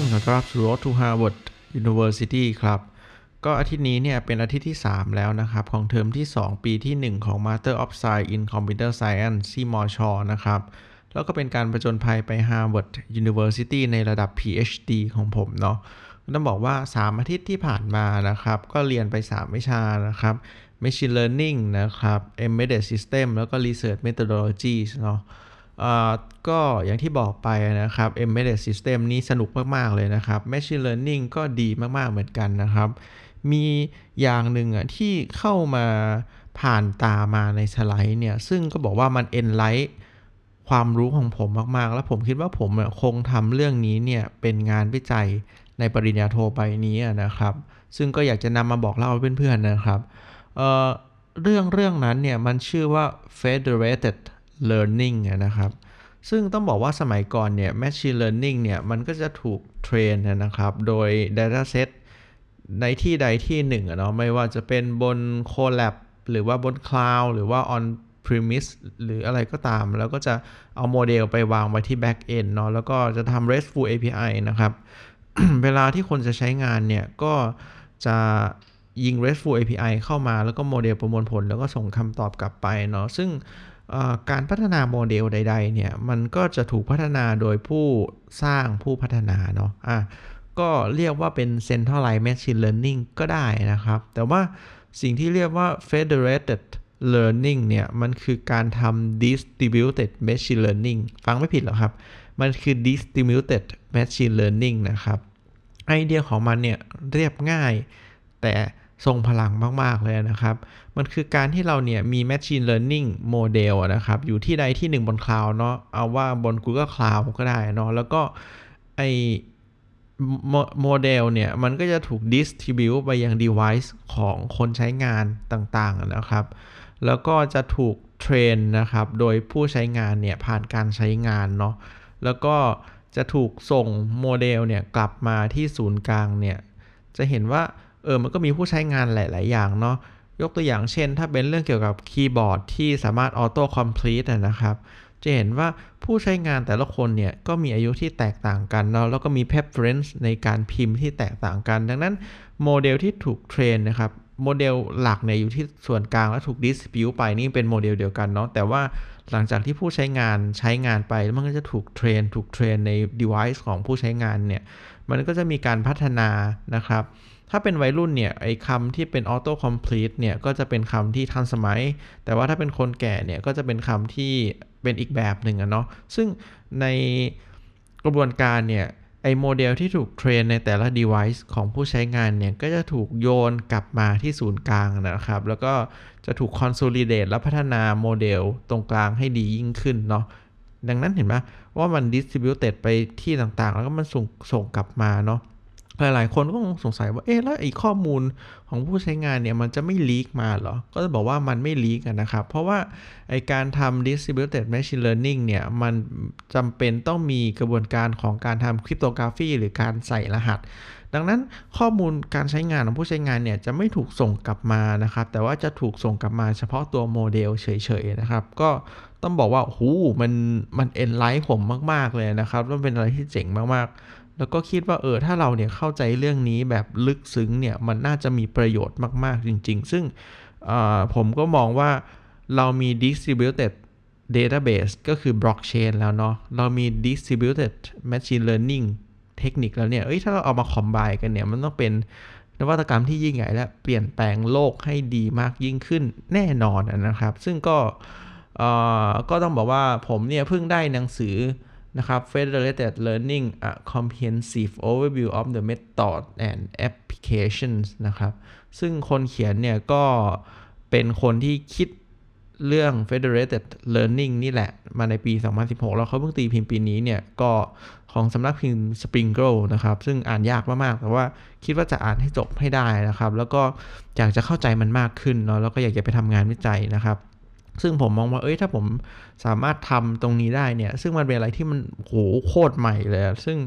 สดีทุกท่านขอต้อนรับสู่ Road to Harvard University ครับ ก็อาทิตย์นี้เนี่ยเป็นอาทิตย์ที่ 3 แล้วนะครับ ของเทอมที่ 2 ปีที่ 1 ของ Master of Science in Computer Science ที่มอชอนะครับ แล้วก็เป็นการประจนภัยไป Harvard University ในระดับ PhD ของผมเนาะต้องบอกว่า 3 อาทิตย์ที่ผ่านมานะครับ ก็เรียนไป 3 วิชานะครับ Machine Learning นะครับ Embedded System แล้วก็ Research Methodologies เนาะ ก็อย่างที่บอกไปนะครับ Embedded System นี่สนุกมาก ๆ เลยนะครับ Machine Learning ก็ดีมาก ๆ เหมือนกันนะครับ มีอย่างหนึ่งอะที่เข้ามาผ่านตามาในสไลด์เนี่ย ซึ่งก็บอกว่ามัน enlight ความรู้ของผมมาก ๆ แล้วผมคิดว่าผมคงทำเรื่องนี้เนี่ย เป็นงานวิจัยในปริญญาโทใบนี้นะครับ ซึ่งก็อยากจะนำมาบอกเล่าให้เพื่อน ๆ นะครับเเรื่องเรื่องนั้นเนี่ย มันชื่อว่า federated learning นะครับ ซึ่งต้องบอกว่าสมัยก่อนเนี่ย machine learning เนี่ย มันก็จะถูกเทรนนะครับ โดย dataset ในที่ใดที่หนึ่งอะเนาะไม่ว่าจะเป็นบน collab หรือว่าบน cloud หรือว่า on premise หรืออะไรก็ตาม แล้วก็จะเอาโมเดลไปวางไว้ที่ back end เนาะแล้วก็จะทำ RESTful API นะครับ เวลาที่คนจะใช้งานเนี่ย ก็จะยิง RESTful API เข้ามาแล้วก็โมเดลประมวลผล แล้วก็ส่งคำตอบกลับไปเนาะซึ่ง การพัฒนาโมเดลใด ๆ เนี่ยมันก็จะถูกพัฒนาโดยผู้สร้างผู้พัฒนาเนาะอะก็เรียกว่าเป็น centralized machine learning ก็ได้นะครับ แต่ว่าสิ่งที่เรียกว่า federated learning เนี่ย มันคือการทำ distributed machine learning ฟังไม่ผิดหรอกครับ มันคือ distributed machine learning นะครับ ไอเดียของมันเนี่ย เรียบง่าย แต่ ทรงพลังมาก ๆ เลยนะครับ มันคือการที่เราเนี่ยมี Machine Learning Model นะครับ อยู่ที่ใดที่หนึ่งบน cloud เนาะเอาว่าบน Google Cloud ก็ได้เนาะแล้วก็ไอ้โมเดลเนี่ย มันก็จะถูก distribute ไปยัง device ของคนใช้งานต่างๆนะครับ แล้วก็จะถูก train นะครับ โดยผู้ใช้งานเนี่ย ผ่านการใช้งานเนาะแล้วก็จะถูกส่งโมเดลเนี่ย กลับมาที่ศูนย์กลางเนี่ย จะเห็นว่า เออมันก็มีผู้ใช้งานหลาย ๆ อย่างเนาะยกตัวอย่างเช่น ถ้าเป็นเรื่องเกี่ยวกับคีย์บอร์ดที่สามารถ autocomplete นะครับ จะเห็นว่าผู้ใช้งานแต่ละคนเนี่ย ก็มีอายุที่แตกต่างกันเนาะแล้วก็มี preference ในการพิมพ์ที่แตกต่างกัน ดังนั้นโมเดลที่ถูก train นะครับ โมเดลหลักเนี่ยอยู่ที่ส่วนกลางแล้วถูก distribute ไปนี่เป็นโมเดลเดียวกันเนาะแต่ว่าหลังจากที่ผู้ใช้งานใช้งานไปมันก็จะถูกเทรนถูกเทรนใน device ของผู้ใช้งานเนี่ยมันก็จะมีการพัฒนานะครับ ถ้าเป็นวัยรุ่นเนี่ยไอ้คำที่เป็น auto complete เนี่ยก็จะเป็นคำที่ทันสมัย แต่ว่าถ้าเป็นคนแก่เนี่ยก็จะเป็นคำที่เป็นอีกแบบหนึ่งอะเนาะซึ่งในกระบวนการเนี่ย ไอโมเดลที่ถูกเทรนในแต่ละ device ของผู้ใช้งานเนี่ย ก็จะถูกโยนกลับมาที่ศูนย์กลางนะครับ แล้วก็จะถูก consolidate และพัฒนาโมเดลตรงกลางให้ดียิ่งขึ้นเนาะดังนั้นเห็นไหมว่ามัน distributed ไปที่ต่างๆ แล้วก็มันส่งส่งกลับมาเนาะ หลายๆ คนก็สงสัยว่า เอ๊ะ แล้วไอ้ข้อมูลของผู้ใช้งานเนี่ย มันจะไม่ลีกมาเหรอ ก็จะบอกว่ามันไม่ลีกนะครับ เพราะว่าไอ้การทำ distributed machine learning เนี่ย มันจำเป็นต้องมีกระบวนการของการทำคริปโตกราฟีหรือการใส่รหัส ดังนั้นข้อมูลการใช้งานของผู้ใช้งานเนี่ยจะไม่ถูกส่งกลับมานะครับ แต่ว่าจะถูกส่งกลับมาเฉพาะตัวโมเดลเฉยๆนะครับ ก็ต้องบอกว่าหูมันมันเอ็นไลท์ผมมาก ๆ เลยนะครับแล้วเป็นอะไรที่เจ๋งมากๆ แล้วก็คิดว่าเออถ้าเราเนี่ยเข้าใจเรื่องนี้แบบลึกซึ้งเนี่ยมันน่าจะมีประโยชน์มากๆจริง ๆ ซึ่งผมก็มองว่าเรามี distributed database ก็คือ blockchain แล้วเนาะ เรามี distributed machine learning เทคนิคแล้วเนี่ยเอ้ยถ้าเราเอามาคอมไบกันเนี่ย มันต้องเป็นนวัตกรรมที่ยิ่งใหญ่และเปลี่ยนแปลงโลกให้ดีมากยิ่งขึ้นแน่นอนนะครับ ซึ่งก็ก็ต้องบอกว่าผมเนี่ยเพิ่งได้หนังสือนะครับ Federated Learning a comprehensive overview of the method and applications นะครับ ซึ่งคนเขียนเนี่ยก็เป็นคนที่คิดเรื่อง Federated Learning นี่แหละ มาในปี 2016 แล้วเขาเพิ่งตีพิมพ์ปีนี้เนี่ย ก็ ของสำนักพิมพ์ Sprinkle นะครับ ซึ่งอ่านยากมากๆ แต่ว่าคิดว่าจะอ่านให้จบให้ได้นะครับ แล้วก็อยากจะเข้าใจมันมากขึ้นเนาะแล้วก็อยากจะไปทำงานวิจัยนะครับ ซึ่งผมมองว่าเอ้ยถ้าผมสามารถทำตรงนี้ได้เนี่ย ซึ่งมันเป็นอะไรที่มันโหโคตรใหม่เลย ซึ่ง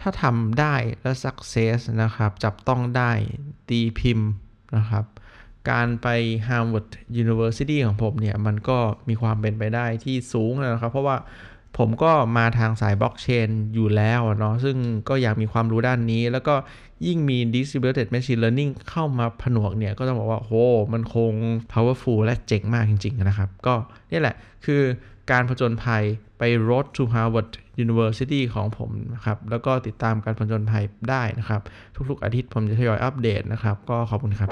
ถ้าทำได้และ success นะครับ จับต้องได้ตีพิมพ์นะครับการไป Harvard University ของผมเนี่ย มันก็มีความเป็นไปได้ที่สูงนะครับ เพราะว่า ผมก็มาทางสายบล็อกเชนอยู่แล้วเนาะซึ่งก็อยากมีความรู้ด้านนี้ แล้วก็ยิ่งมี distributed machine learning เข้ามาผนวกเนี่ย ก็ต้องบอกว่าโหมันคง powerful และเจ๋งมากจริง ๆ นะครับ ก็นี่แหละคือการผจญภัยไป road to Harvard University ของผมนะครับ แล้วก็ติดตามการผจญภัยได้นะครับ ทุกๆอาทิตย์ผมจะทยอยอัปเดตนะครับ ก็ขอบคุณครับ